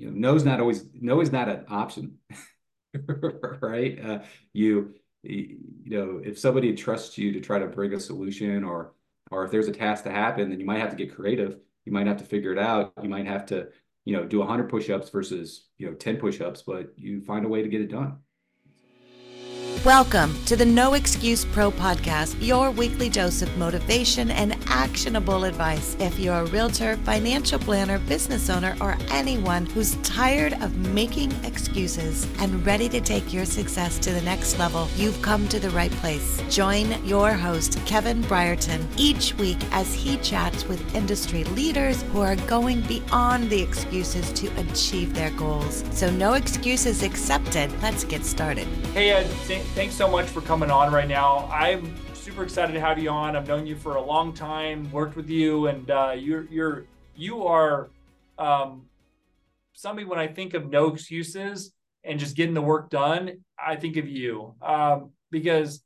you know, not always no is not an option, right? Uh, you you know, if somebody trusts you to try to bring a solution, or or if there's a task to happen, then you might have to get creative. You might have to figure it out. You might have to, you know, do 100 push-ups versus you know 10 push-ups, but you find a way to get it done. Welcome to the No Excuse Pro podcast, your weekly dose of motivation and actionable advice. If you're a realtor, financial planner, business owner, or anyone who's tired of making excuses and ready to take your success to the next level, you've come to the right place. Join your host, Kevin Brierton, each week as he chats with industry leaders who are going beyond the excuses to achieve their goals. So, no excuses accepted. Let's get started. Hey, Ed thanks so much for coming on right now. I'm super excited to have you on. I've known you for a long time, worked with you, and uh, you're you're you are um, somebody. When I think of no excuses and just getting the work done, I think of you um, because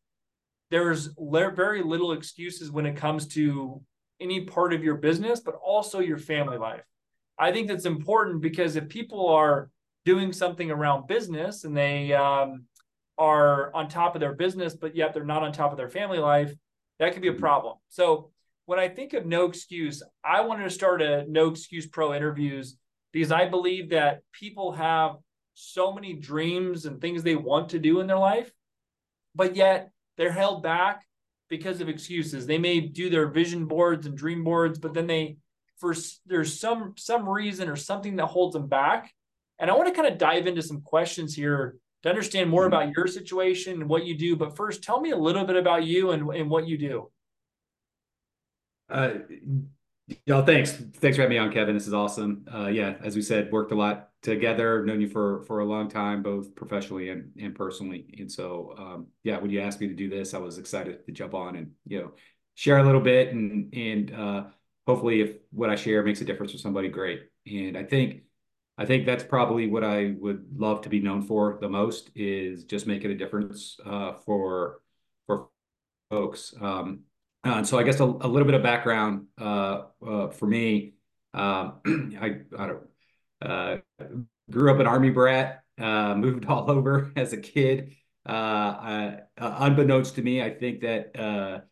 there's very little excuses when it comes to any part of your business, but also your family life. I think that's important because if people are doing something around business and they um, are on top of their business, but yet they're not on top of their family life, that could be a mm-hmm. problem. So when I think of no excuse, I wanted to start a no excuse pro interviews because I believe that people have so many dreams and things they want to do in their life, but yet they're held back because of excuses. They may do their vision boards and dream boards, but then they for there's some some reason or something that holds them back. And I want to kind of dive into some questions here to understand more mm-hmm. about your situation and what you do. But first, tell me a little bit about you and, and what you do. Uh, y'all, thanks. Thanks for having me on, Kevin. This is awesome. Uh, yeah, as we said, worked a lot together. Known you for for a long time, both professionally and and personally. And so, um, yeah, when you asked me to do this, I was excited to jump on and you know share a little bit and and uh, hopefully, if what I share makes a difference for somebody, great. And I think I think that's probably what I would love to be known for the most is just making a difference uh, for for folks. Um, and so I guess a, a little bit of background uh, uh, for me. Um, I, I don't, uh, grew up an army brat, uh, moved all over as a kid. Uh, I, unbeknownst to me, I think that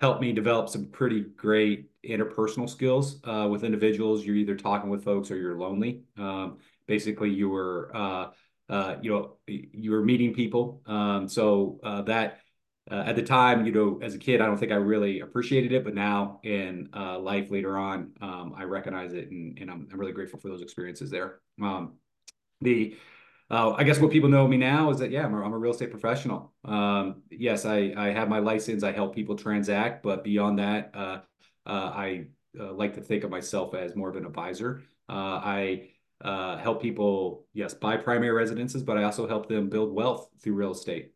helped me develop some pretty great interpersonal skills uh, with individuals. You're either talking with folks or you're lonely. Um, basically, you were uh, uh, you know you were meeting people. Um, so uh, that uh, at the time, you know, as a kid, I don't think I really appreciated it, but now in uh, life later on, um, I recognize it, and, and I'm, I'm, really grateful for those experiences there. Um, the uh, I guess what people know me now is that yeah, I'm a, I'm a real estate professional. Um, yes, I I have my license. I help people transact, but beyond that, uh, uh, I uh, like to think of myself as more of an advisor. Uh, I uh, help people, yes, buy primary residences, but I also help them build wealth through real estate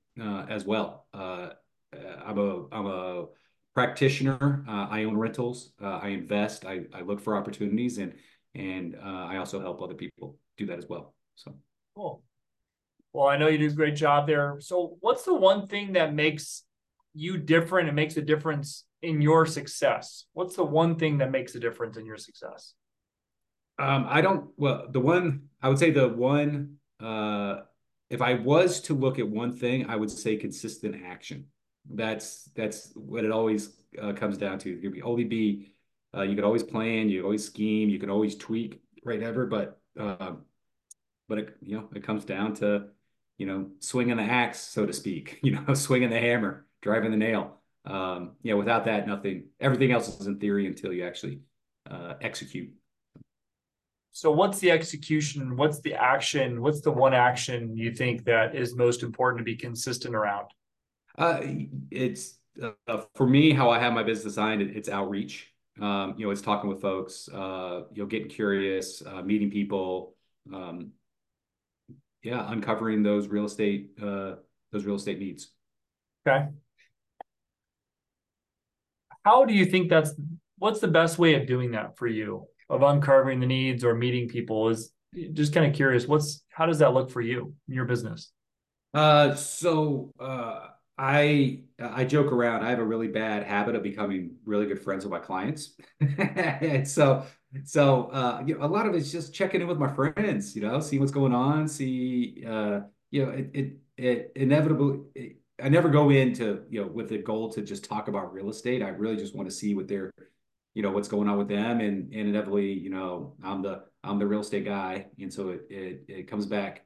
as well. I'm a I'm a practitioner. I own rentals. I invest. I, I look for opportunities, and and I also help other people do that as well. So. Cool. Well, I know you do a great job there. So, what's the one thing that makes you different and makes a difference in your success? What's the one thing that makes a difference in your success? Um, I don't. Well, the one I would say the one. Uh, if I was to look at one thing, I would say consistent action. That's that's what it always uh, comes down to. You could only be. Uh, you could always plan. You always scheme. You can always tweak. Right, ever, but uh, but it, you know it comes down to you know swinging the axe so to speak you know swinging the hammer driving the nail. Um yeah without that nothing everything else is in theory until you actually uh, execute. So what's the execution? What's the action? What's the one action you think that is most important to be consistent around? Uh it's uh, for me how i have my business designed it's outreach. Um you know it's talking with folks uh you know getting curious uh, meeting people um yeah, uncovering those real estate uh, those real estate needs. Okay. How do you think that's what's the best way of doing that for you of uncovering the needs or meeting people? Is just kind of curious. What's how does that look for you in your business? Uh, so uh, I I joke around. I have a really bad habit of becoming really good friends with my clients, and so so uh, you know, a lot of it's just checking in with my friends. You know, see what's going on. See, uh, you know, it it, it inevitably. It, I never go into you know with the goal to just talk about real estate. I really just want to see what they're, you know, what's going on with them, and, and inevitably, you know, I'm the I'm the real estate guy, and so it it, it comes back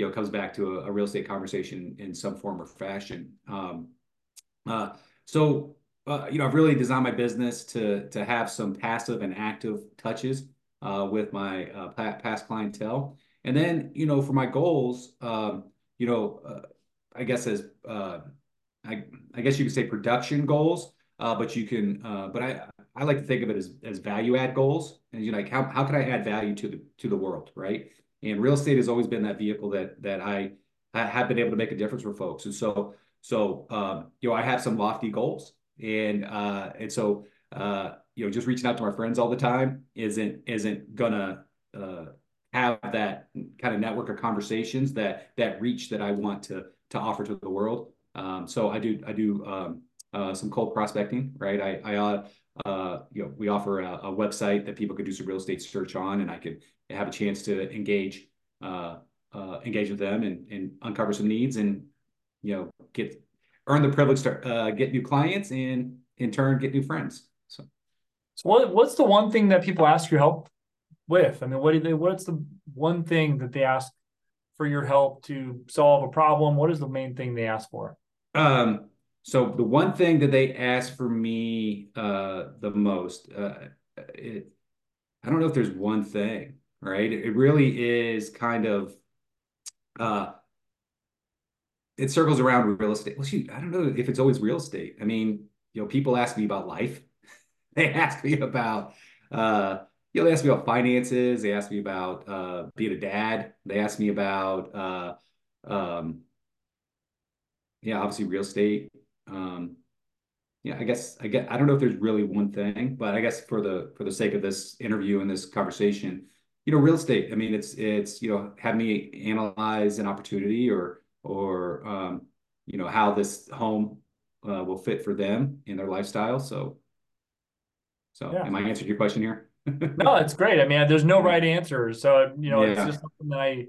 you know, comes back to a, a real estate conversation in some form or fashion. Um, uh, so, uh, you know, I've really designed my business to to have some passive and active touches uh, with my uh, past clientele, and then, you know, for my goals, um, you know, uh, I guess as uh, I, I guess you could say production goals, but you can, but I I like to think of it as as value add goals, and you know, like how how can I add value to the to the world, right? And real estate has always been that vehicle that that I have been able to make a difference for folks. And so so um, you know I have some lofty goals, and uh, and so uh, you know just reaching out to my friends all the time isn't isn't gonna uh, have that kind of network of conversations that that reach that I want to to offer to the world. Um, so I do I do um, uh, some cold prospecting, right? I I uh, uh, you know we offer a, a, website that people could do some real estate search on, and I could have a chance to engage uh, uh, engage with them and, and uncover some needs and you know get earn the privilege to uh, get new clients and in turn get new friends. So. So what what's the one thing that people ask your help with? I mean what do they what's the one thing that they ask for your help to solve a problem? What is the main thing they ask for? Um so the one thing that they ask for me uh the most uh it, i don't know if there's one thing right? It really is kind of uh it circles around real estate. Well, shoot, I don't know if it's always real estate. I mean, you know, people ask me about life. They ask me about uh you know, they ask me about finances, they ask me about uh being a dad, they ask me about uh um yeah, obviously real estate. Um yeah, I guess I get I don't know if there's really one thing, but I guess for the for the sake of this interview and this conversation, you know, real estate. I mean, it's it's you know, have me analyze an opportunity or or um, you know how this home uh, will fit for them in their lifestyle. So, so yeah. am I answering your question here? no, it's great. I mean, there's no right answer. So you know, yeah. it's just something that I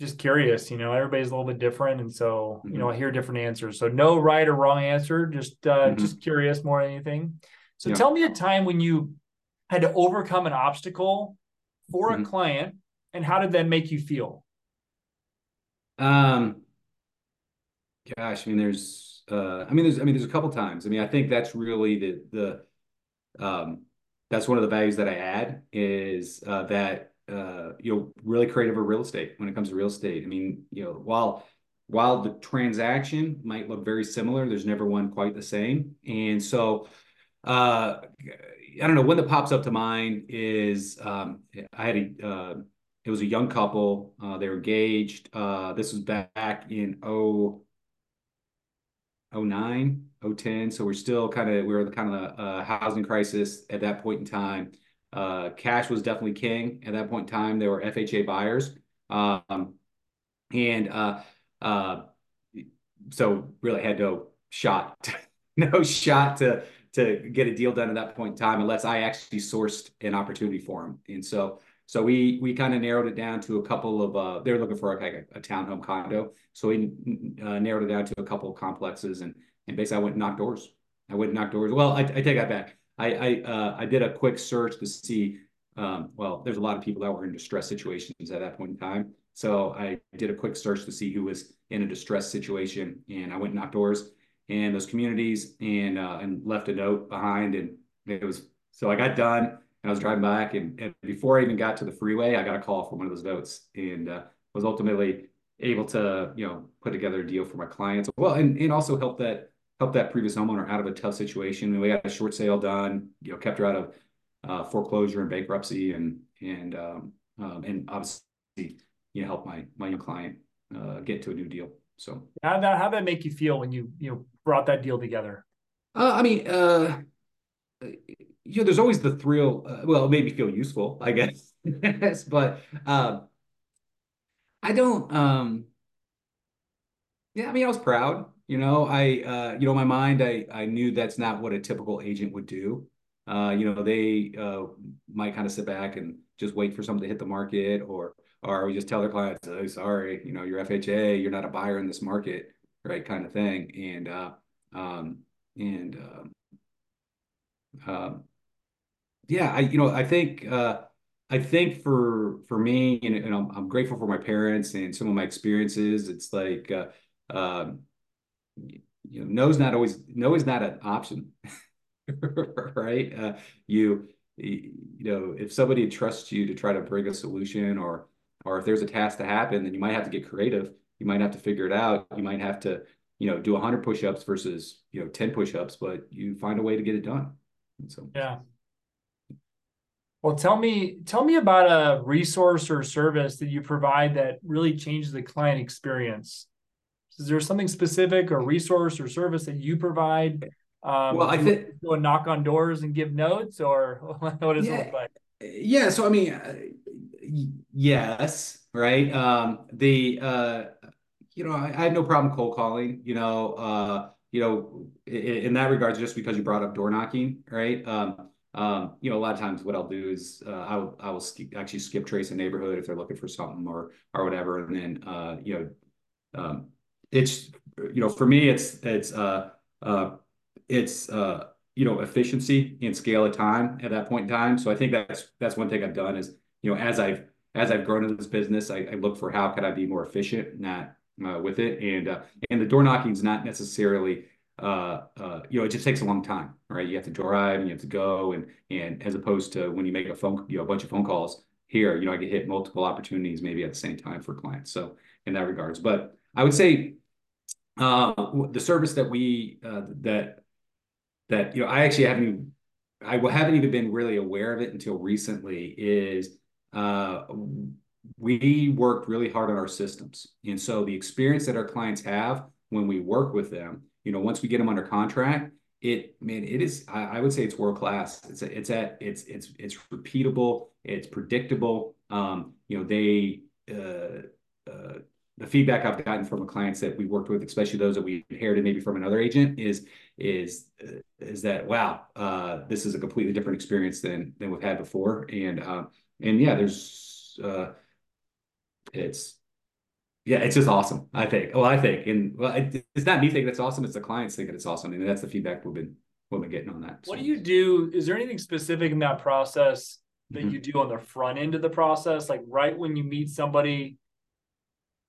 just curious. You know, everybody's a little bit different, and so mm-hmm. you know, I hear different answers. So no right or wrong answer. Just uh, mm-hmm. just curious more than anything. So yeah. tell me a time when you had to overcome an obstacle for mm-hmm. a client and how did that make you feel? Um gosh i mean there's uh i mean there's i mean there's a couple times. I mean i think that's really the the um that's one of the values that i add is uh that uh you know really creative of real estate when it comes to real estate. I mean you know while while the transaction might look very similar there's never one quite the same. And so uh I don't know when that pops up to mind is um, I had a uh, it was a young couple uh, they were engaged uh, this was back in 0 09 010 so we're still kind of we were kind of a, housing crisis at that point in time. Uh, cash was definitely king at that point in time. They were FHA buyers um, and uh, uh, so really had no shot no shot to to get a deal done at that point in time unless I actually sourced an opportunity for them. And so so we we kind of narrowed it down to a couple of uh, they're looking for like a, a townhome condo. So we uh, narrowed it down to a couple of complexes and and basically I went and knocked doors. I went and knocked doors. Well, I, I take that back. I I uh, I did a quick search to see. Um, well, there's a lot of people that were in distress situations at that point in time. So I did a quick search to see who was in a distress situation, and I went and knocked doors and those communities and uh, and left a note behind. And it was so I got done and I was driving back and, and before I even got to the freeway, I got a call from one of those notes and uh, was ultimately able to you know put together a deal for my clients. Well, and and also help that help that previous homeowner out of a tough situation. And we got a short sale done. You know, kept her out of uh, foreclosure and bankruptcy, and and um, um, and obviously you know help my my young client uh, get to a new deal. So how that how that make you feel when you you know brought that deal together? Uh, I mean, uh, you know, there's always the thrill. Uh, well, it made me feel useful, I guess. yes, but um, I don't. Um, yeah, I mean, I was proud. You know, I, uh, you know, my mind, I, I knew that's not what a typical agent would do. Uh, you know, they uh, might kind of sit back and just wait for something to hit the market, or or we just tell their clients, "Oh, sorry, you know, you're FHA, you're not a buyer in this market, right?" Kind of thing, and uh, um, and um, um, yeah, I, you know, I think uh, I think for for me, and, and I'm, I'm grateful for my parents and some of my experiences. It's like, uh, um, you know, no's not always no is not an option, right? Uh, you you know, if somebody trusts you to try to bring a solution, or or if there's a task to happen, then you might have to get creative. You might have to figure it out. You might have to, you know, do 100 push-ups versus you know 10 push-ups, but you find a way to get it done. And so yeah, well, tell me tell me about a resource or service that you provide that really changes the client experience. Is there something specific or resource or service that you provide? Um, well, I think go and knock on doors and give notes, or what does yeah, it look like? Yeah, so I mean, yes, right. Um, the uh, you know, I, I have no problem cold calling. You know, uh, you know, in, in that regards, just because you brought up door knocking, right? Um, um, you know, a lot of times what I'll do is uh, I will I will sk- actually skip trace a neighborhood if they're looking for something or or whatever, and then uh, you know, um, it's you know for me it's it's uh, uh, it's uh, you know efficiency and scale of time at that point in time. So I think that's that's one thing I've done is you know as I've as I've grown in this business, I, I look for how could I be more efficient, not uh, with it, and uh, and the door knocking is not necessarily uh, uh, you know, it just takes a long time, right? You have to drive and you have to go, and and as opposed to when you make a phone, you know, a bunch of phone calls here, you know, I get hit multiple opportunities maybe at the same time for clients. So in that regards, but I would say uh, the service that we uh, that that you know, I actually haven't I haven't even been really aware of it until recently is uh, we worked really hard on our systems, and so the experience that our clients have when we work with them you know, once we get them under contract, it man, it is. I, I would say it's world class. It's it's at it's it's it's repeatable. It's predictable. Um, you know, they uh, uh, the feedback I've gotten from the clients that we worked with, especially those that we inherited maybe from another agent, is is is that wow, uh, this is a completely different experience than than we've had before, and uh, and yeah, there's uh, it's yeah, it's just awesome. I think. Well, I think, and well, it, it's not me thinking it's awesome. It's the clients thinking it's awesome, and that's the feedback we've been we've been getting on that. What so. do you do? Is there anything specific in that process that mm-hmm. you do on the front end of the process, like right when you meet somebody?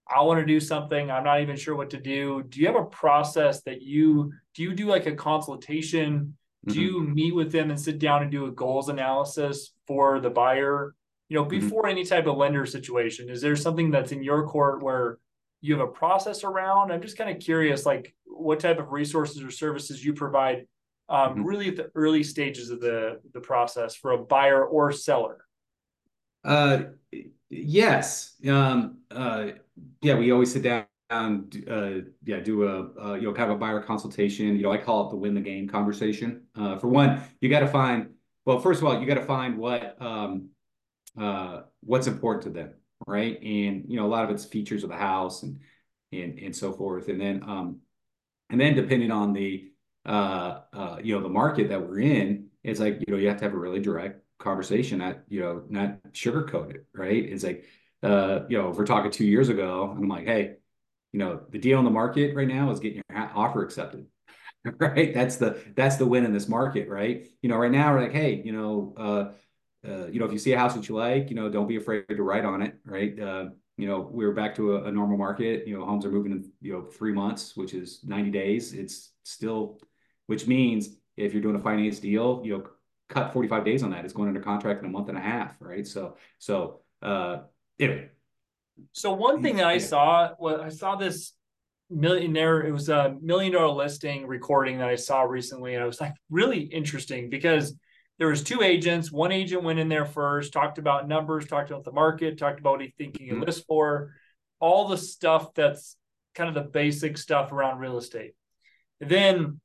I want to do something. I'm not even sure what to do. Do you have a process that you do? You do like a consultation? Do mm-hmm. you meet with them and sit down and do a goals analysis for the buyer? You know, mm-hmm. before mm-hmm. any type of lender situation, is there something that's in your court where you have a process around? I'm just kind of curious, like what type of resources or services you provide um, mm-hmm. really at the early stages of the, the process for a buyer or seller. Uh, yes. Um, uh, yeah, we always sit down uh, yeah, do a uh, you know kind of a buyer consultation. You know, I call it the win the game conversation. Uh, for one, you got to find well, first of all, you got to find what um, uh, what's important to them, right? And you know, a lot of it's features of the house and and and so forth. And then um, and then depending on the uh, uh, you know the market that we're in, it's like you know you have to have a really direct conversation, not you know not sugarcoat it, right? It's like uh, you know if we're talking two years ago, I'm like, hey, you know the deal on the market right now is getting your offer accepted right that's the that's the win in this market right you know right now we're like hey you know uh uh, you know, if you see a house that you like, you know, don't be afraid to write on it, right? Uh, you know, we're back to a, a, normal market. You know, homes are moving in, you know, three months, which is 90 days. It's still, which means if you're doing a finance deal, you know, cut 45 days on that. It's going under contract in a month and a half, right? So, so, uh, anyway. So one thing that I saw, well, I saw this millionaire, it was a million dollar listing recording that I saw recently. And I was like, really interesting because there was two agents. One agent went in there first, talked about numbers, talked about the market, talked about what he thinking mm-hmm. list for, all the stuff that's kind of the basic stuff around real estate. Then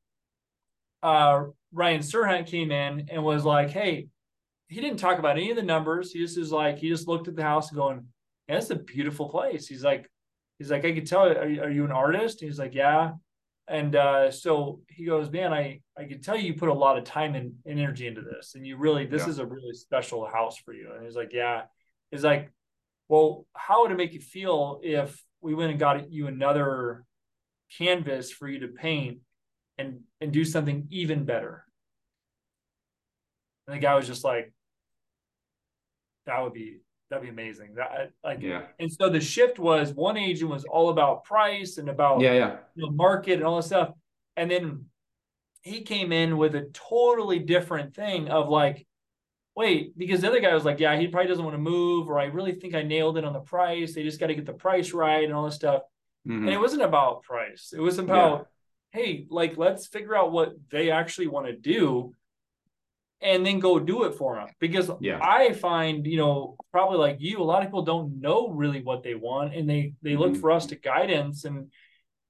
uh, Ryan Serhant came in and was like, "Hey, he didn't talk about any of the numbers. He just was like, he just looked at the house going, "That's a beautiful place." He's like, he's like, I could tell. Are, are you an artist? He's like, yeah. And uh, so he goes, man, I I can tell you you put a lot of time and, and energy into this, and you really this yeah. is a really special house for you. And he's like, yeah. He's like, well, how would it make you feel if we went and got you another canvas for you to paint and and do something even better? And the guy was just like, that would be that'd be amazing. That like yeah. And so the shift was one agent was all about price and about yeah yeah know, market and all this stuff, and then he came in with a totally different thing of like, wait, because the other guy was like, yeah, he probably doesn't want to move, or I really think I nailed it on the price. They just got to get the price right and all this stuff. Mm-hmm. And it wasn't about price. It was about, yeah. hey, like let's figure out what they actually want to do and then go do it for them because yeah. i find you know probably like you a lot of people don't know really what they want and they they look mm-hmm. for us to guidance and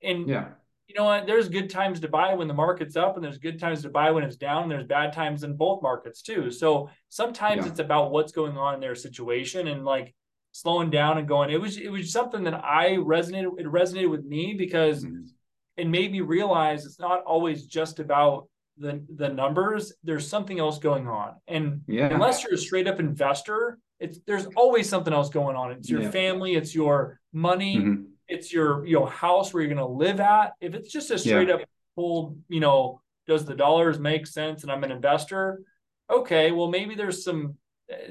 and yeah you know what there's good times to buy when the market's up and there's good times to buy when it's down and there's bad times in both markets too so sometimes yeah. it's about what's going on in their situation and like slowing down and going it was it was something that i resonated it resonated with me because mm-hmm. it made me realize it's not always just about the the numbers, there's something else going on. And yeah. unless you're a straight up investor, it's there's always something else going on. It's your yeah. family, it's your money, mm-hmm. it's your you know house where you're going to live at. If it's just a straight yeah. up pulled, you know, does the dollars make sense and I'm an investor? Okay, well maybe there's some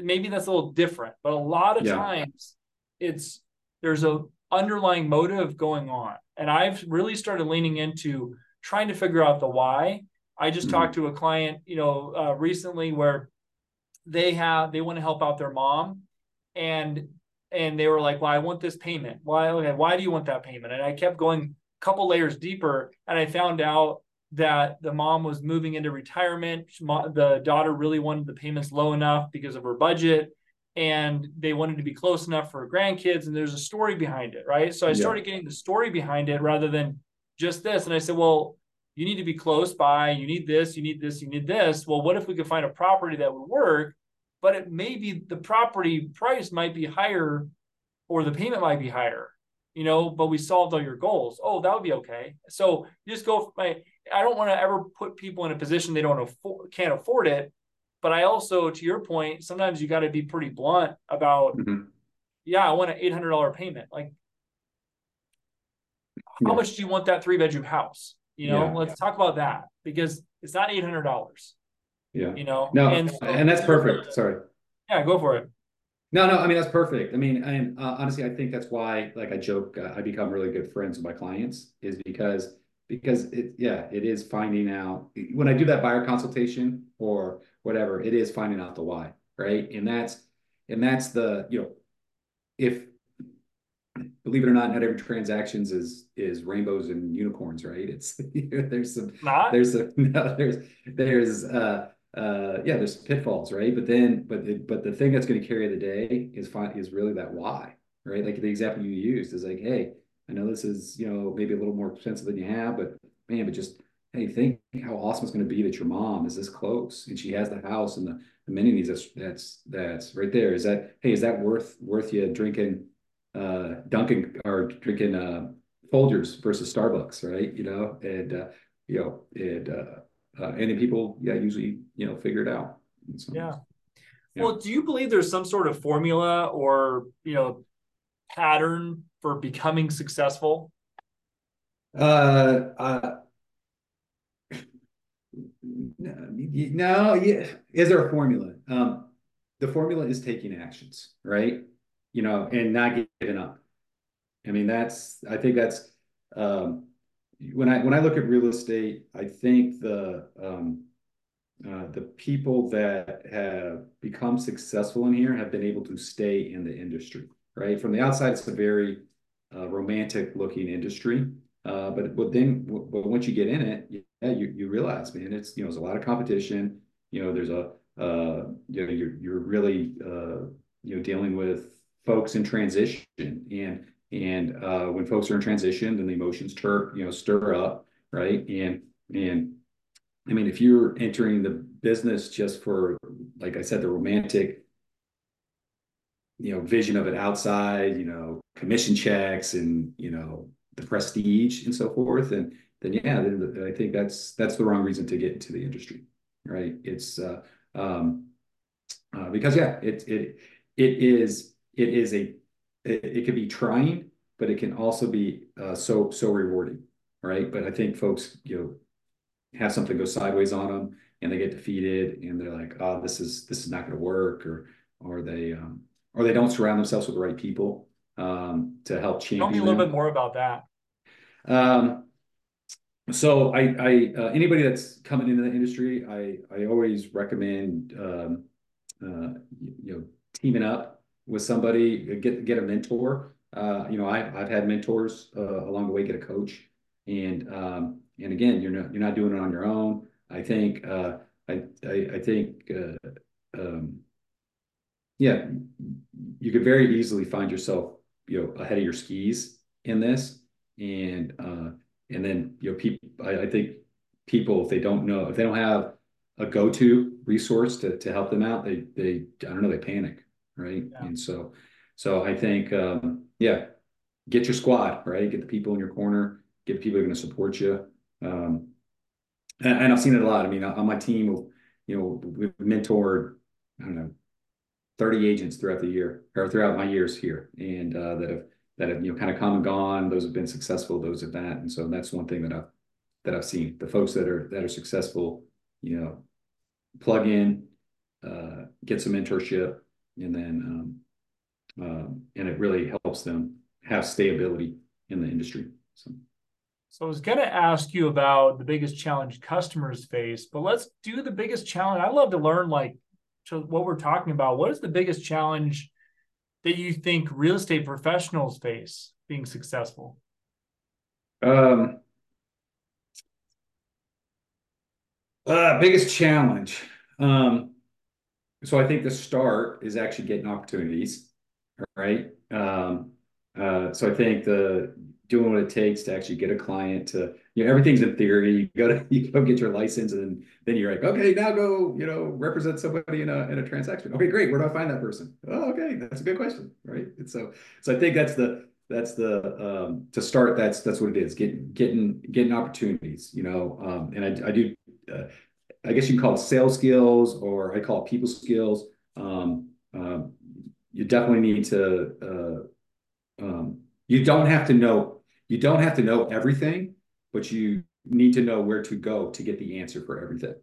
maybe that's a little different, but a lot of times it's there's a underlying motive going on. And I've really started leaning into trying to figure out the why I just mm-hmm. talked to a client, you know, uh, recently where they have they want to help out their mom, and and they were like, "Well, I want this payment. Why? Okay, why do you want that payment?" And I kept going a couple layers deeper, and I found out that the mom was moving into retirement. The daughter really wanted the payments low enough because of her budget, and they wanted to be close enough for grandkids. And there's a story behind it, right? So I started getting the story behind it rather than just this. And I said, well, you need to be close by, you need this, you need this, you need this. Well, what if we could find a property that would work, but it may be the property price might be higher or the payment might be higher, you know, but we solved all your goals. Oh, that would be okay. So you just go, my, I don't want to ever put people in a position they don't afford, can't afford it. But I also, to your point, sometimes you got to be pretty blunt about, mm-hmm. yeah, I want an $800 payment. Like, how much do you want that three bedroom house? You know, yeah. let's talk about that because it's not eight hundred dollars. Yeah. You know. No, and, so, and that's perfect. Sorry. Yeah, go for it. No, no, I mean that's perfect. I mean, and uh, honestly, I think that's why, like, I joke, uh, I become really good friends with my clients is because because it, yeah, it is finding out when I do that buyer consultation or whatever, it is finding out the why, right? And that's and that's the you know, if believe it or not, not every transactions is is rainbows and unicorns, right? It's there's some not? there's some no, there's there's uh uh yeah there's pitfalls, right? But then but the, but the thing that's going to carry the day is fine is really that why, right? Like the example you used is like, hey, I know this is you know maybe a little more expensive than you have, but man, but just hey, think how awesome it's going to be that your mom is this close and she has the house and the amenities that's that's that's right there. Is that hey, is that worth worth you drinking? Uh, Dunkin' or drinking uh, Folgers versus Starbucks, right? You know, and uh, you know, and uh, uh, and then people, yeah, usually you know figure it out. Yeah. yeah. Well, do you believe there's some sort of formula or you know pattern for becoming successful? Uh, uh no, yeah. Is there a formula? Um, the formula is taking actions, right? You know, and not giving up. I mean, that's I think that's um, when I when I look at real estate, I think the um, uh, the people that have become successful in here have been able to stay in the industry. Right from the outside, it's a very uh, romantic looking industry, uh, but but then but once you get in it, yeah, you you realize, man, it's you know there's a lot of competition. You know, there's a uh, you know you're you're really uh, you know dealing with folks in transition and and uh, when folks are in transition then the emotions stir you know stir up right and and i mean if you're entering the business just for like i said the romantic you know vision of it outside you know commission checks and you know the prestige and so forth and then yeah, then I think that's that's the wrong reason to get into the industry, right? It's uh, um, uh, because yeah, it it it is it is a it, it can be trying, but it can also be uh, so so rewarding, right? But I think folks you know have something go sideways on them and they get defeated and they're like, oh, this is this is not going to work, or or they um, or they don't surround themselves with the right people um, to help champion. Tell me a little them. bit more about that. Um, so I, I uh, anybody that's coming into the industry, I I always recommend um, uh, you know teaming up with somebody, get get a mentor. Uh, you know, I I've had mentors uh, along the way, get a coach, and um, and again, you're not you're not doing it on your own. I think uh, I, I I think uh, um, yeah, you could very easily find yourself you know ahead of your skis in this, and uh, and then you know people I, I think people if they don't know if they don't have a go-to resource to to help them out they they I don't know they panic right yeah. and so so I think um, yeah get your squad right get the people in your corner get people who are going to support you um, and, and, I've seen it a lot I mean on my team you know we've mentored I don't know 30 agents throughout the year or throughout my years here and uh, that have that have you know kind of come and gone. Those have been successful. Those have not. And so that's one thing that I've that I've seen. The folks that are that are successful, you know, plug in, uh, get some mentorship, and then um, um, and it really helps them have stability in the industry. So. So I was going to ask you about the biggest challenge customers face, but let's do the biggest challenge. I love to learn like what we're talking about. What is the biggest challenge that you think real estate professionals face being successful? Um, uh, biggest challenge. Um, so I think the start is actually getting opportunities, right? Um, uh, so I think the doing what it takes to actually get a client to you know everything's in theory. You go to you go get your license and then, you're like okay now go you know represent somebody in a in a transaction. Okay great. Where do i find that person? Oh okay. That's a good question. Right? And so so i think that's the that's the um to start that's that's what it is. Getting getting getting opportunities you know um and i, I do uh, i guess you call it sales skills or i call it people skills um, um you definitely need to uh um you don't have to know you don't have to know everything, but you need to know where to go to get the answer for everything.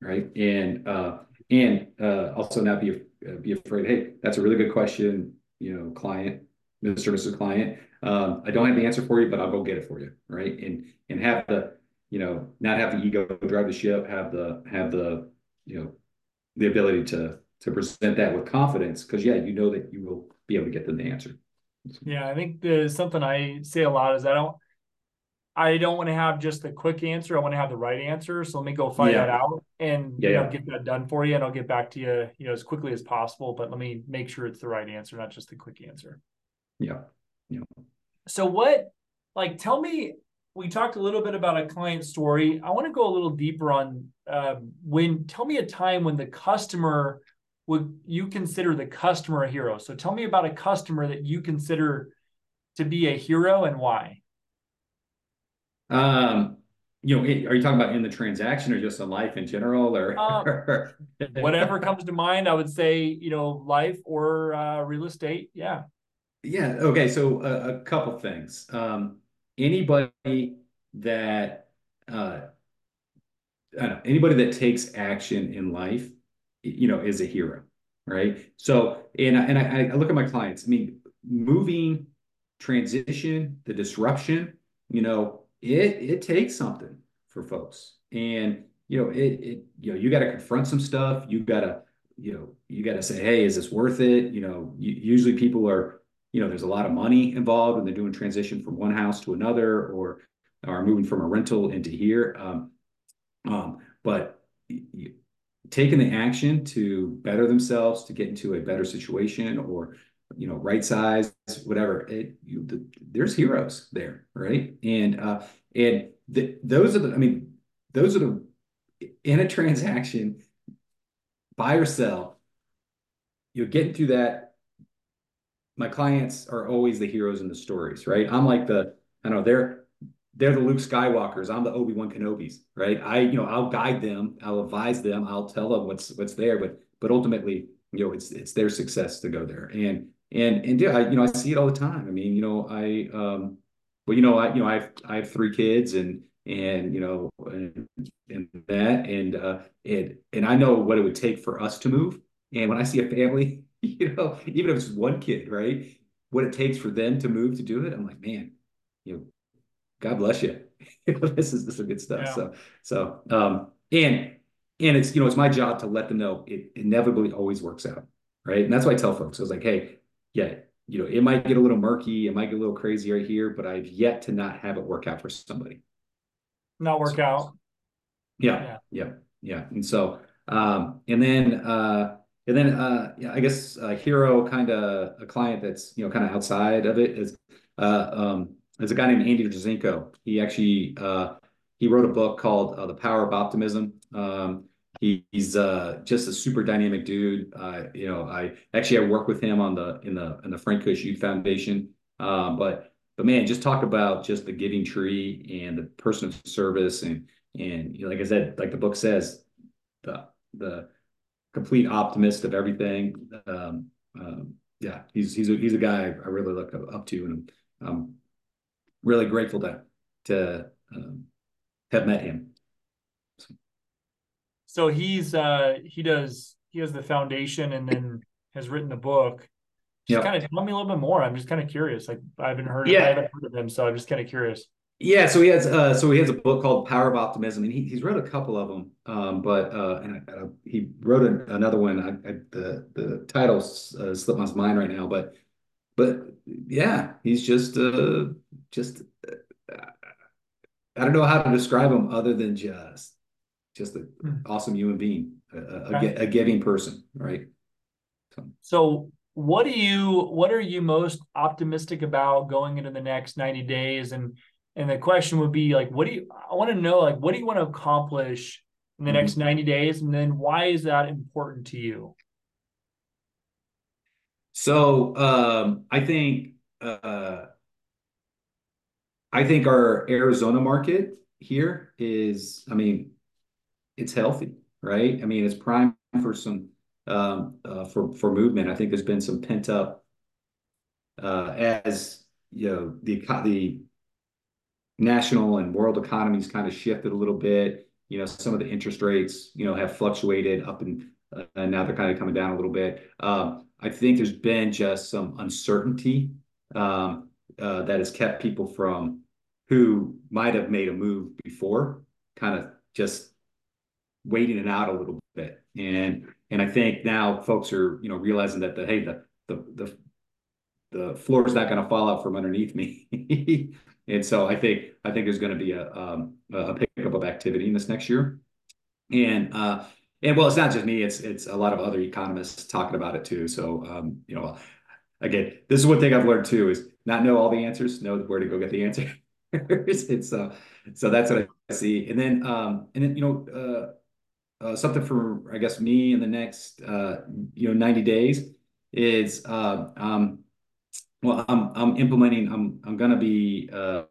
Right. And uh, and uh, also not be uh, be afraid. Hey, that's a really good question. You know, client, Mr. Mrs. Client. Um, I don't have the answer for you, but I'll go get it for you. Right. And and have the you know not have the ego drive the ship. Have the have the you know the ability to to present that with confidence because yeah, you know that you will be able to get them the answer. Yeah, I think there's something I say a lot is I don't I don't want to have just the quick answer. I want to have the right answer. So let me go find yeah. that out and yeah, you know, yeah. get that done for you. And I'll get back to you, you know, as quickly as possible. But let me make sure it's the right answer, not just the quick answer. Yeah. Yeah. So what like tell me we talked a little bit about a client story. I want to go a little deeper on um, when tell me a time when the customer would you consider the customer a hero? So tell me about a customer that you consider to be a hero and why. Um, you know, are you talking about in the transaction or just in life in general or um, whatever comes to mind? I would say, you know, life or uh, real estate. Yeah. Yeah. Okay. So a, a couple things. Um, anybody that, uh, know, anybody that takes action in life you know, is a hero, right? So, and and I, I look at my clients. I mean, moving, transition, the disruption, you know, it it takes something for folks, and you know, it it you know, you got to confront some stuff. You got to you know, you got to say, hey, is this worth it? You know, usually people are, you know, there's a lot of money involved when they're doing transition from one house to another, or are moving from a rental into here. Um, um, but taken the action to better themselves, to get into a better situation or, you know, right size, whatever, it, you, the, there's heroes there, right? And, uh, and the, those are the, I mean, those are the, in a transaction, buy or sell, you're getting through that. My clients are always the heroes in the stories, right? I'm like the, I don't know, they're, they're the Luke Skywalkers. I'm the Obi Wan Kenobis, right? I, you know, I'll guide them, I'll advise them, I'll tell them what's what's there, but but ultimately, you know, it's it's their success to go there. And and and yeah, I, you know, I see it all the time. I mean, you know, I um, well, you know, I you know, I have I have three kids and and you know and, and that and uh and and I know what it would take for us to move. And when I see a family, you know, even if it's one kid, right, what it takes for them to move to do it, I'm like, man, you know, God bless you. this is this is good stuff. Yeah. So so um and and it's you know it's my job to let them know it inevitably always works out, right? And that's why I tell folks I was like, hey, yeah, you know, it might get a little murky, it might get a little crazy right here, but I've yet to not have it work out for somebody. Not work so, out. Yeah, yeah, yeah, yeah. And so um and then uh and then uh yeah, I guess a hero kind of a client that's you know kind of outside of it is uh um there's a guy named Andy Jacinko. He actually uh, he wrote a book called uh, The Power of Optimism. Um, he, he's uh, just a super dynamic dude. Uh, you know, I actually I work with him on the in the in the Frank Kush Youth Foundation. Uh, but but man, just talk about just the giving tree and the person of service and and you know, like I said, like the book says, the the complete optimist of everything. Um, um, yeah, he's he's a, he's a guy I really look up to, and I'm really grateful to to um, have met him. So. so he's uh he does he has the foundation and then has written the book. Just yep. kind of tell me a little bit more. I'm just kind of curious. Like I haven't heard of, yeah. I haven't heard of him, so I'm just kind of curious. Yeah, so he has uh, so he has a book called Power of Optimism, and he, he's wrote a couple of them. Um, but uh, and I, he wrote a, another one. I, I, the the title uh, slipped my mind right now, but but yeah, he's just uh, just I don't know how to describe him other than just just an mm. awesome human being, a, a, a, giving person, right? So. so, what do you what are you most optimistic about going into the next 90 days? And and the question would be like, what do you I want to know like what do you want to accomplish in the mm-hmm. next 90 days? And then why is that important to you? So um, I think uh, I think our Arizona market here is, I mean, it's healthy, right? I mean, it's prime for some um, uh, for for movement. I think there's been some pent up uh, as you know the the national and world economies kind of shifted a little bit. You know, some of the interest rates, you know, have fluctuated up and uh, and now they're kind of coming down a little bit. Um, I think there's been just some uncertainty um, uh, that has kept people from who might have made a move before, kind of just waiting it out a little bit. And and I think now folks are you know realizing that the hey the the the the floor is not going to fall out from underneath me. and so I think I think there's going to be a um, a pickup of activity in this next year. And uh, and well, it's not just me; it's it's a lot of other economists talking about it too. So um, you know, again, this is one thing I've learned too: is not know all the answers, know where to go get the answer. and so, so that's what I see. And then, um, and then you know, uh, uh, something for I guess me in the next uh, you know 90 days is uh, um, well, I'm I'm implementing. I'm I'm gonna be uh,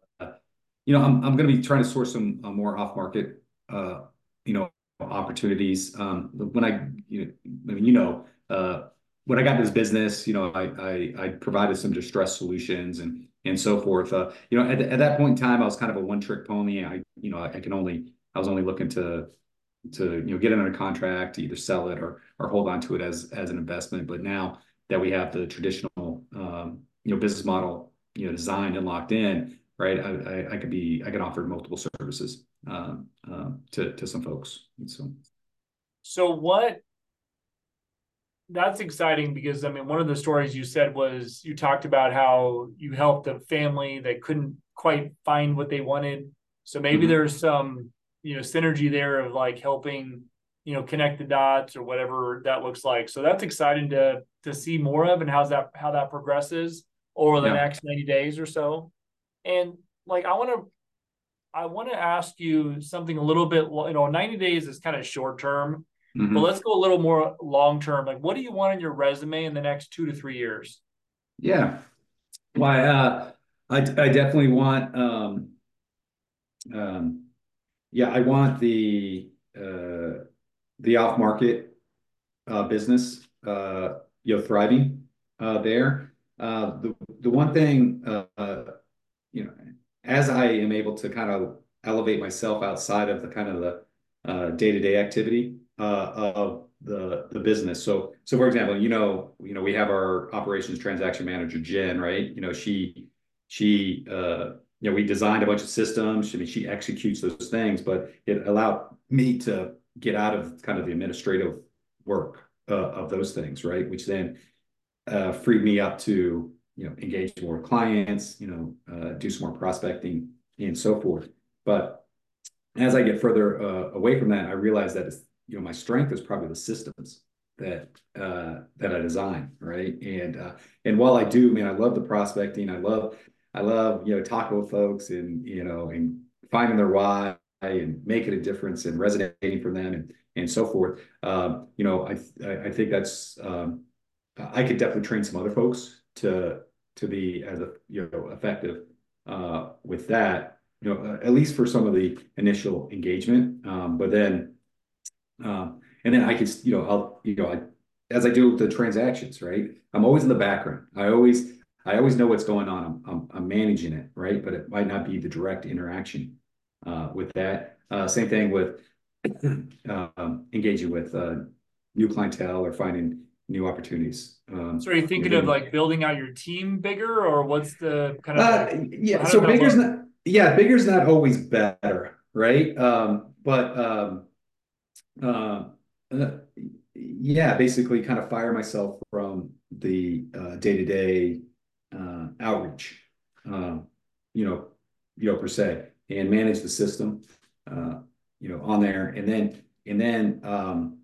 you know, I'm I'm gonna be trying to source some uh, more off market uh, you know opportunities. Um, when I, you know, I mean, you know, uh, when I got this business, you know, I, I, I provided some distress solutions and, and so forth. Uh, you know, at, at that point in time, I was kind of a one trick pony. I, you know, I, I can only, I was only looking to, to, you know, get it under contract, either sell it or, or hold on to it as, as an investment. But now that we have the traditional, you know, business model, you know, designed and locked in, right? I, I, I could be, I could offer multiple services um, uh, to to some folks. And so, so what? That's exciting because I mean, one of the stories you said was you talked about how you helped a family that couldn't quite find what they wanted. So maybe mm-hmm. there's some you know synergy there of like helping you know connect the dots or whatever that looks like. So that's exciting to to see more of and how's that how that progresses over the yeah. next 90 days or so. And like I want to I want to ask you something a little bit, you know, 90 days is kind of short term, mm-hmm. but let's go a little more long term. Like, what do you want in your resume in the next two to three years? Yeah. Why, uh, I, I definitely want, um, um, yeah, I want the uh, the off market uh, business, uh, you know, thriving uh, there. Uh, the the one thing, uh, you know, as I am able to kind of elevate myself outside of the kind of the uh, day-to-day activity uh, of the the business. So so for example, you know, you know, we have our operations transaction manager Jen, right? You know, she she uh, you know, we designed a bunch of systems. I mean, she executes those things, but it allowed me to get out of kind of the administrative work uh, of those things, right? Which then uh, freed me up to you know engage more clients, you know, uh, do some more prospecting and so forth. But as I get further uh, away from that, I realize that you know my strength is probably the systems that uh, that I design, right? And uh, and while I do, man, I love the prospecting. I love I love you know talking with folks and you know and finding their why and making a difference and resonating for them and and so forth. Um, you know, I I think that's um, I could definitely train some other folks to to be as a you know effective uh, with that. You know, at least for some of the initial engagement. Um, but then, um, and then I could you know I'll you know I as I do the transactions, right? I'm always in the background. I always I always know what's going on. I'm, I'm, I'm managing it, right? But it might not be the direct interaction uh, with that. Uh, same thing with um, engaging with uh, new clientele or finding new opportunities. Um, so are you thinking of like building out your team bigger or what's the kind of uh, yeah so bigger's not yeah bigger's not always better right um, but um, uh, uh, yeah basically kind of fire myself from the uh, day-to-day uh, outreach, uh, you know, you know, per se, and manage the system, uh, you know, on there. And then, and then, um,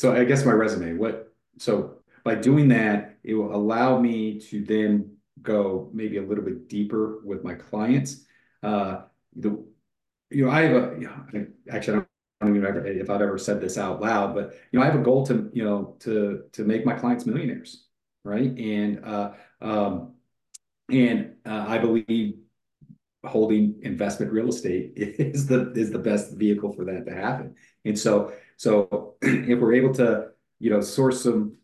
so I guess my resume, what, so by doing that, it will allow me to then go maybe a little bit deeper with my clients. Uh, the, you know, I have a, you know, actually, I don't I don't even know if I've ever said this out loud, but you know, I have a goal to you know to to make my clients millionaires, right? And uh, um, and uh, I believe holding investment real estate is the is the best vehicle for that to happen. And so so if we're able to you know source some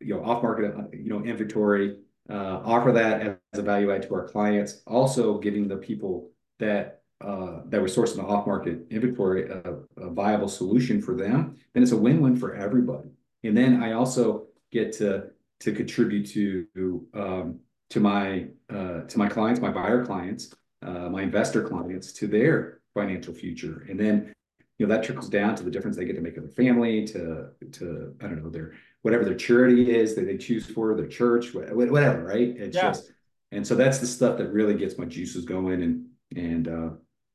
you know off market you know inventory, uh, offer that as a value add to our clients, also giving the people that uh, that we're sourcing the off-market inventory a, a, viable solution for them, then it's a win-win for everybody. And then I also get to to contribute to um, to my uh, to my clients, my buyer clients, uh, my investor clients, to their financial future. And then you know that trickles down to the difference they get to make of their family, to to I don't know their whatever their charity is that they choose for their church, whatever, right? It's yeah. just and so that's the stuff that really gets my juices going and and uh,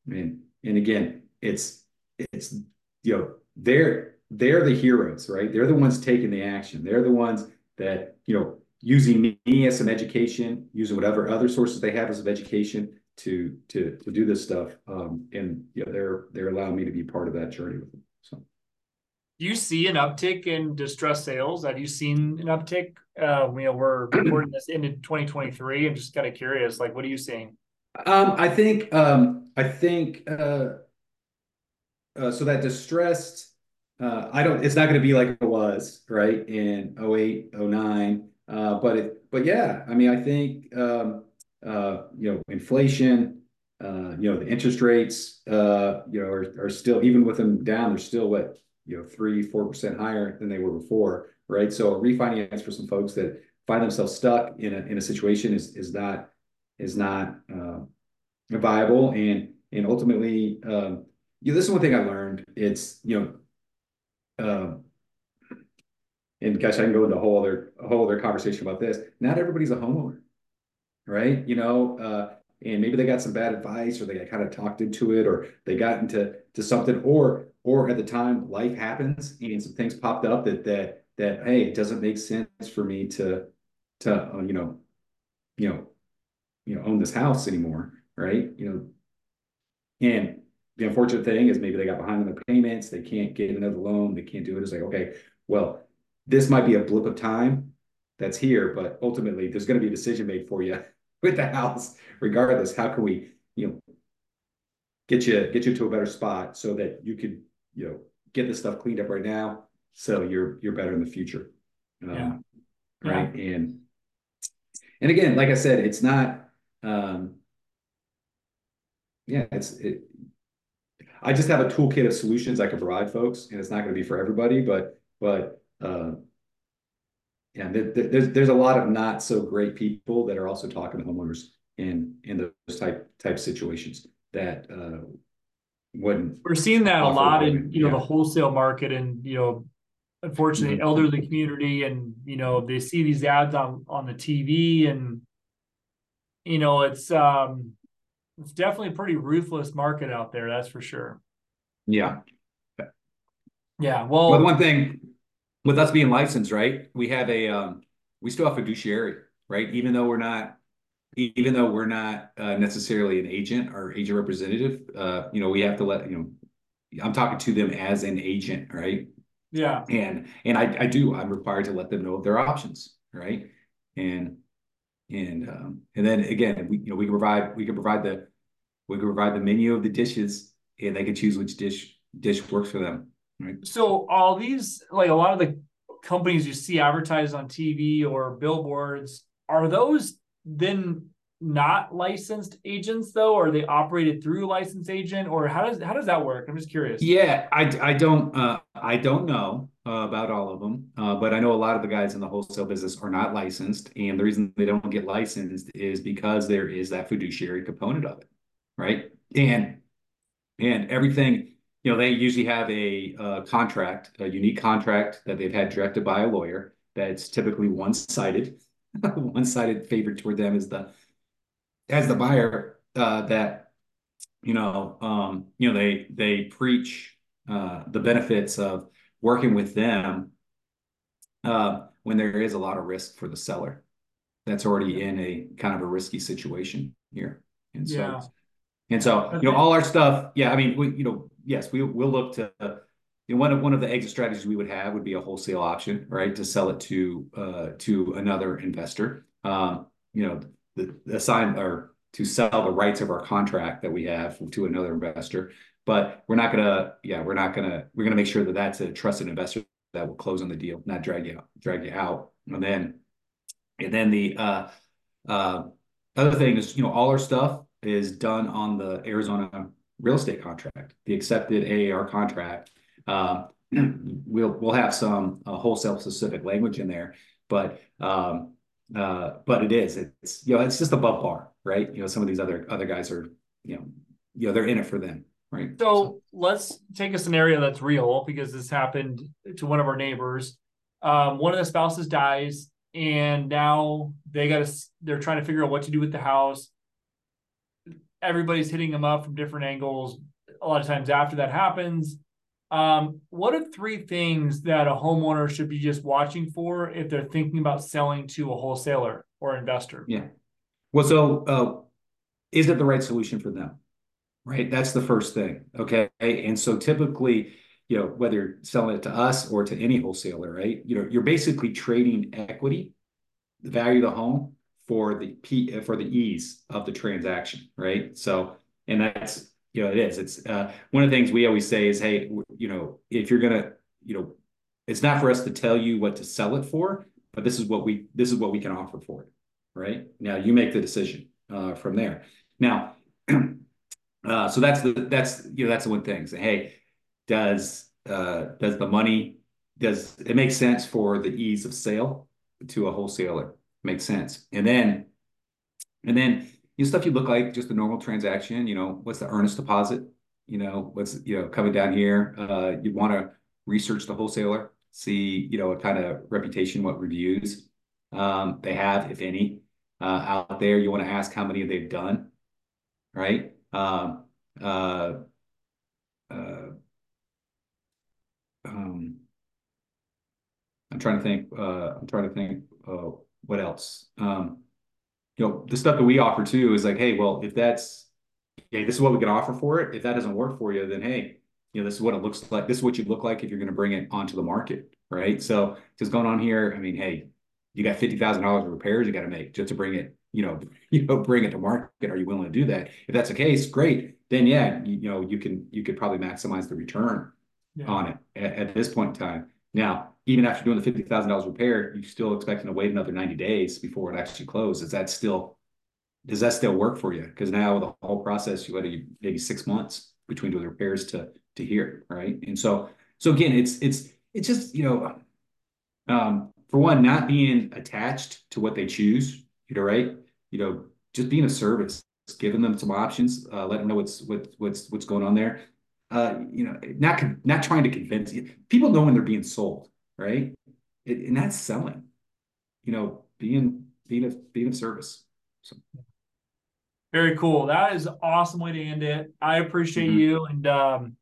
and and again, it's it's you know they're they're the heroes, right? They're the ones taking the action. They're the ones that you know using me as some education, using whatever other sources they have as of education to to to do this stuff. Um, and you know they're they're allowing me to be part of that journey with them. So. Do you see an uptick in distress sales? Have you seen an uptick? Uh, you know, we're recording this into 2023. I'm just kind of curious, like, what are you seeing? Um, I think um, I think uh, uh, so that distressed. Uh, I don't. It's not going to be like it was right in 08, 09. Uh, but it. But yeah, I mean, I think um, you know, inflation. Uh, you know, the interest rates. Uh, you know, are, still even with them down. They're still what you know, three, four percent higher than they were before, right? So a refinance for some folks that find themselves stuck in a situation is not is not uh, viable and and ultimately um, you know, this is one thing I learned it's you know uh, and gosh I can go into a whole other conversation about this not everybody's a homeowner right you know uh, and maybe they got some bad advice or they got kind of talked into it or they got into to something or or at the time life happens and some things popped up that that that hey it doesn't make sense for me to to uh, you know you know you know own this house anymore, right? You know, and the unfortunate thing is maybe they got behind on their payments, they can't get another loan, they can't do it. It's like, okay, well, this might be a blip of time that's here, but ultimately there's going to be a decision made for you with the house regardless. How can we, you know, get you get you to a better spot so that you could, you know, get this stuff cleaned up right now so you're you're better in the future. Um, Yeah. Right. And and again, like I said, it's not um yeah, it's it I just have a toolkit of solutions I can provide folks, and it's not going to be for everybody, but but uh yeah, there, there- there's there's a lot of not so great people that are also talking to homeowners in in those type type situations that uh wouldn't We're seeing that a lot in, you know, the wholesale market and, you know, unfortunately Mhm. elderly community and, you know, they see these ads on, on the TV and, you know, it's, um, it's definitely a pretty ruthless market out there. That's for sure. yeah. Yeah. Well, Well, one thing with us being licensed, right? We have a um we still have fiduciary, right? Even though we're not even though we're not uh, necessarily an agent or agent representative, uh, you know, we have to let, you know, I'm talking to them as an agent, right? yeah. And and I I do, I'm required to let them know of their options, right? And and um and then again, we you know, we can provide we can provide the we can provide the menu of the dishes and they can choose which dish dish works for them, right? So all these, like a lot of the companies you see advertised on TV or billboards, are those then not licensed agents though? Or are they operated through licensed agent or how does, how does that work? I'm just curious. Yeah, I, I don't uh, I don't know uh, about all of them, uh, but I know a lot of the guys in the wholesale business are not licensed, and the reason they don't get licensed is because there is that fiduciary component of it, right? And and everything, you know, they usually have a uh, contract, a unique contract that they've had directed by a lawyer that's typically one-sided, one-sided favored toward them as the as the buyer uh, that you know, um, you know, they they preach uh, the benefits of working with them uh, when there is a lot of risk for the seller that's already in a kind of a risky situation here. And so, Yeah. And so, you know, all our stuff, yeah, I mean, we, you know, yes, we we'll look to, you know, one of one of the exit strategies we would have would be a wholesale option, right, to sell it to uh to another investor. Um, you know, the, the assign or to sell the rights of our contract that we have to another investor. But we're not gonna, yeah, we're not gonna, we're gonna make sure that that's a trusted investor that will close on the deal, not drag you out, drag you out. And then, and then the uh, uh, other thing is, you know, all our stuff is done on the Arizona real estate contract, the accepted AAR contract. Um, we'll we'll have some uh, wholesale specific language in there, but um, uh, but it is it's you know it's just above bar, right? You know, some of these other other guys are you know you know they're in it for them, right? So let's take a scenario that's real because this happened to one of our neighbors. Um, one of the spouses dies, and now they got to, they're trying to figure out what to do with the house. Everybody's hitting them up from different angles. A lot of times after that happens, um, what are three things that a homeowner should be just watching for if they're thinking about selling to a wholesaler or investor? Yeah. Well, so uh, is it the right solution for them? Right. That's the first thing. Okay. And so typically, you know, whether you're selling it to us or to any wholesaler, right? You know, you're basically trading equity, the value of the home for the P for the ease of the transaction, right? So, and that's you know, it is. It's uh, one of the things we always say is, hey, you know, if you're gonna, you know, it's not for us to tell you what to sell it for, but this is what we this is what we can offer for it, right? Now you make the decision uh, from there. Now, uh, so that's the that's you know that's the one thing. Say, hey, does uh, does the money does it make sense for the ease of sale to a wholesaler? Makes sense, and then and then you know, stuff you look like just a normal transaction. You know, what's the earnest deposit? You know, what's you know coming down here? Uh, you want to research the wholesaler, see you know what kind of reputation, what reviews um, they have, if any, uh, out there. You want to ask how many they've done, right? Um, uh, uh, um, I'm trying to think. Uh, I'm trying to think. Uh, what else? Um, you know, the stuff that we offer too is like, hey, well, if that's, hey, this is what we can offer for it. If that doesn't work for you, then hey, you know, this is what it looks like. This is what you look like if you're going to bring it onto the market, right? So just going on here, I mean, hey, you got fifty thousand dollars of repairs you got to make just to bring it you know, you know, bring it to market. Are you willing to do that? If that's the case, great. Then yeah, you, you know, you can you could probably maximize the return yeah. on it at, at, this point in time. Now, even after doing the fifty thousand dollars repair, you're still expecting to wait another ninety days before it actually closes. Is that still does that still work for you? Because now the whole process, you had maybe six months between doing the repairs to to here, right? And so so again, it's it's it's just you know, um, for one, not being attached to what they choose, you know, right? You know, just being a service, giving them some options, uh, let them know what's what, what's what's going on there. Uh, you know, not not trying to convince you. People know when they're being sold, right? It, and that's selling. You know, being being a being of service. So. Very cool. That is an awesome way to end it. I appreciate mm-hmm. you and um,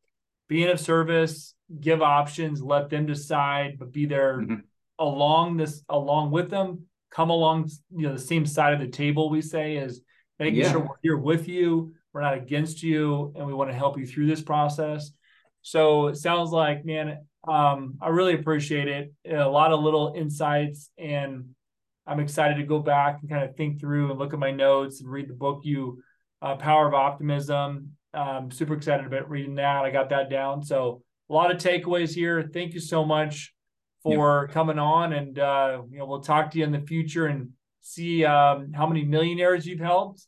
being of service. Give options, let them decide, but be there mm-hmm. along this along with them. Come along, you know, the same side of the table. We say is making yeah. sure we're here with you. We're not against you, and we want to help you through this process. So it sounds like, man, um, I really appreciate it. A lot of little insights and I'm excited to go back and kind of think through and look at my notes and read the book you uh, Power of Optimism. I'm super excited about reading that. I got that down. So a lot of takeaways here. Thank you so much for yep. coming on, and uh, you know we'll talk to you in the future and see um, how many millionaires you've helped,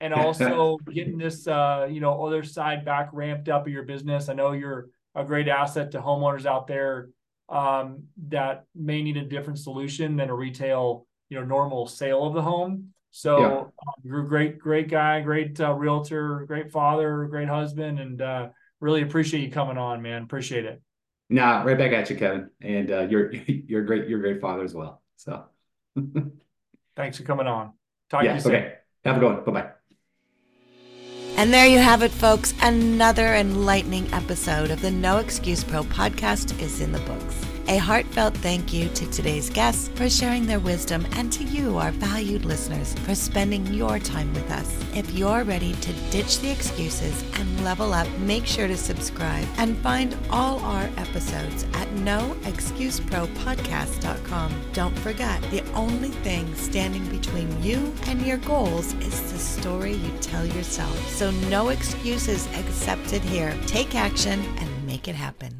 and also getting this uh, you know other side back ramped up of your business. I know you're a great asset to homeowners out there um, that may need a different solution than a retail you know normal sale of the home. So yeah. um, you're a great, great guy, great uh, realtor, great father, great husband, and uh, really appreciate you coming on, man. Appreciate it. Nah, right back at you, Kevin. And uh, you're you're great. You're a great father as well. So thanks for coming on. Talk yeah, to you soon. Okay. Have a good one. Bye bye. And there you have it, folks. Another enlightening episode of the No Excuse Pro podcast is in the books. A heartfelt thank you to today's guests for sharing their wisdom and to you, our valued listeners, for spending your time with us. If you're ready to ditch the excuses and level up, make sure to subscribe and find all our episodes at noexcusepropodcast.com. Don't forget, the only thing standing between you and your goals is the story you tell yourself. So no excuses accepted here. Take action and make it happen.